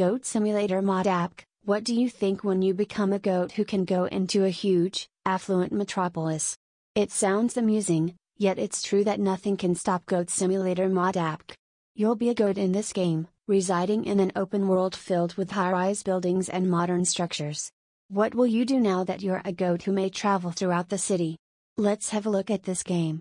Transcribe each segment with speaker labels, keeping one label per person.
Speaker 1: Goat Simulator Mod Apk What do you think when you become a goat who can go into a huge, affluent metropolis? It sounds amusing, yet it's true that nothing can stop Goat Simulator Mod Apk. You'll be a goat in this game, residing in an open world filled with high rise buildings and modern structures. What will you do now that you're a goat who may travel throughout the city? Let's have a look at this game.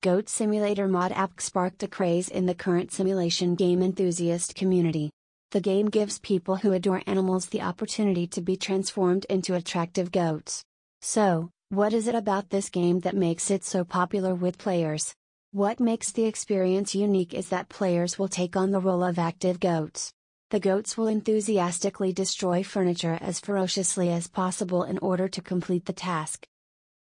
Speaker 1: Goat Simulator Mod Apk sparked a craze in the current simulation game enthusiast community. The game gives people who adore animals the opportunity to be transformed into attractive goats. So, what is it about this game that makes it so popular with players? What makes the experience unique is that players will take on the role of active goats. The goats will enthusiastically destroy furniture as ferociously as possible in order to complete the task.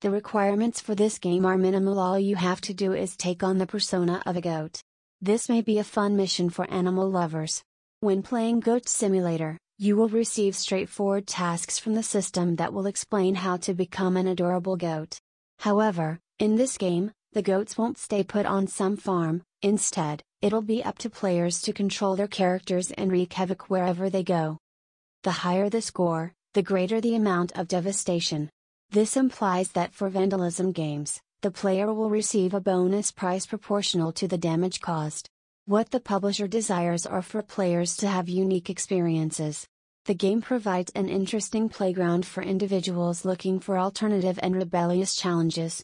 Speaker 1: The requirements for this game are minimal all you have to do is take on the persona of a goat. This may be a fun mission for animal lovers. When playing Goat Simulator, you will receive straightforward tasks from the system that will explain how to become an adorable goat. However, in this game, the goats won't stay put on some farm, instead, it'll be up to players to control their characters and wreak havoc wherever they go. The higher the score, the greater the amount of devastation. This implies that for vandalism games, the player will receive a bonus prize proportional to the damage caused. What the publisher desires are for players to have unique experiences. The game provides an interesting playground for individuals looking for alternative and rebellious challenges.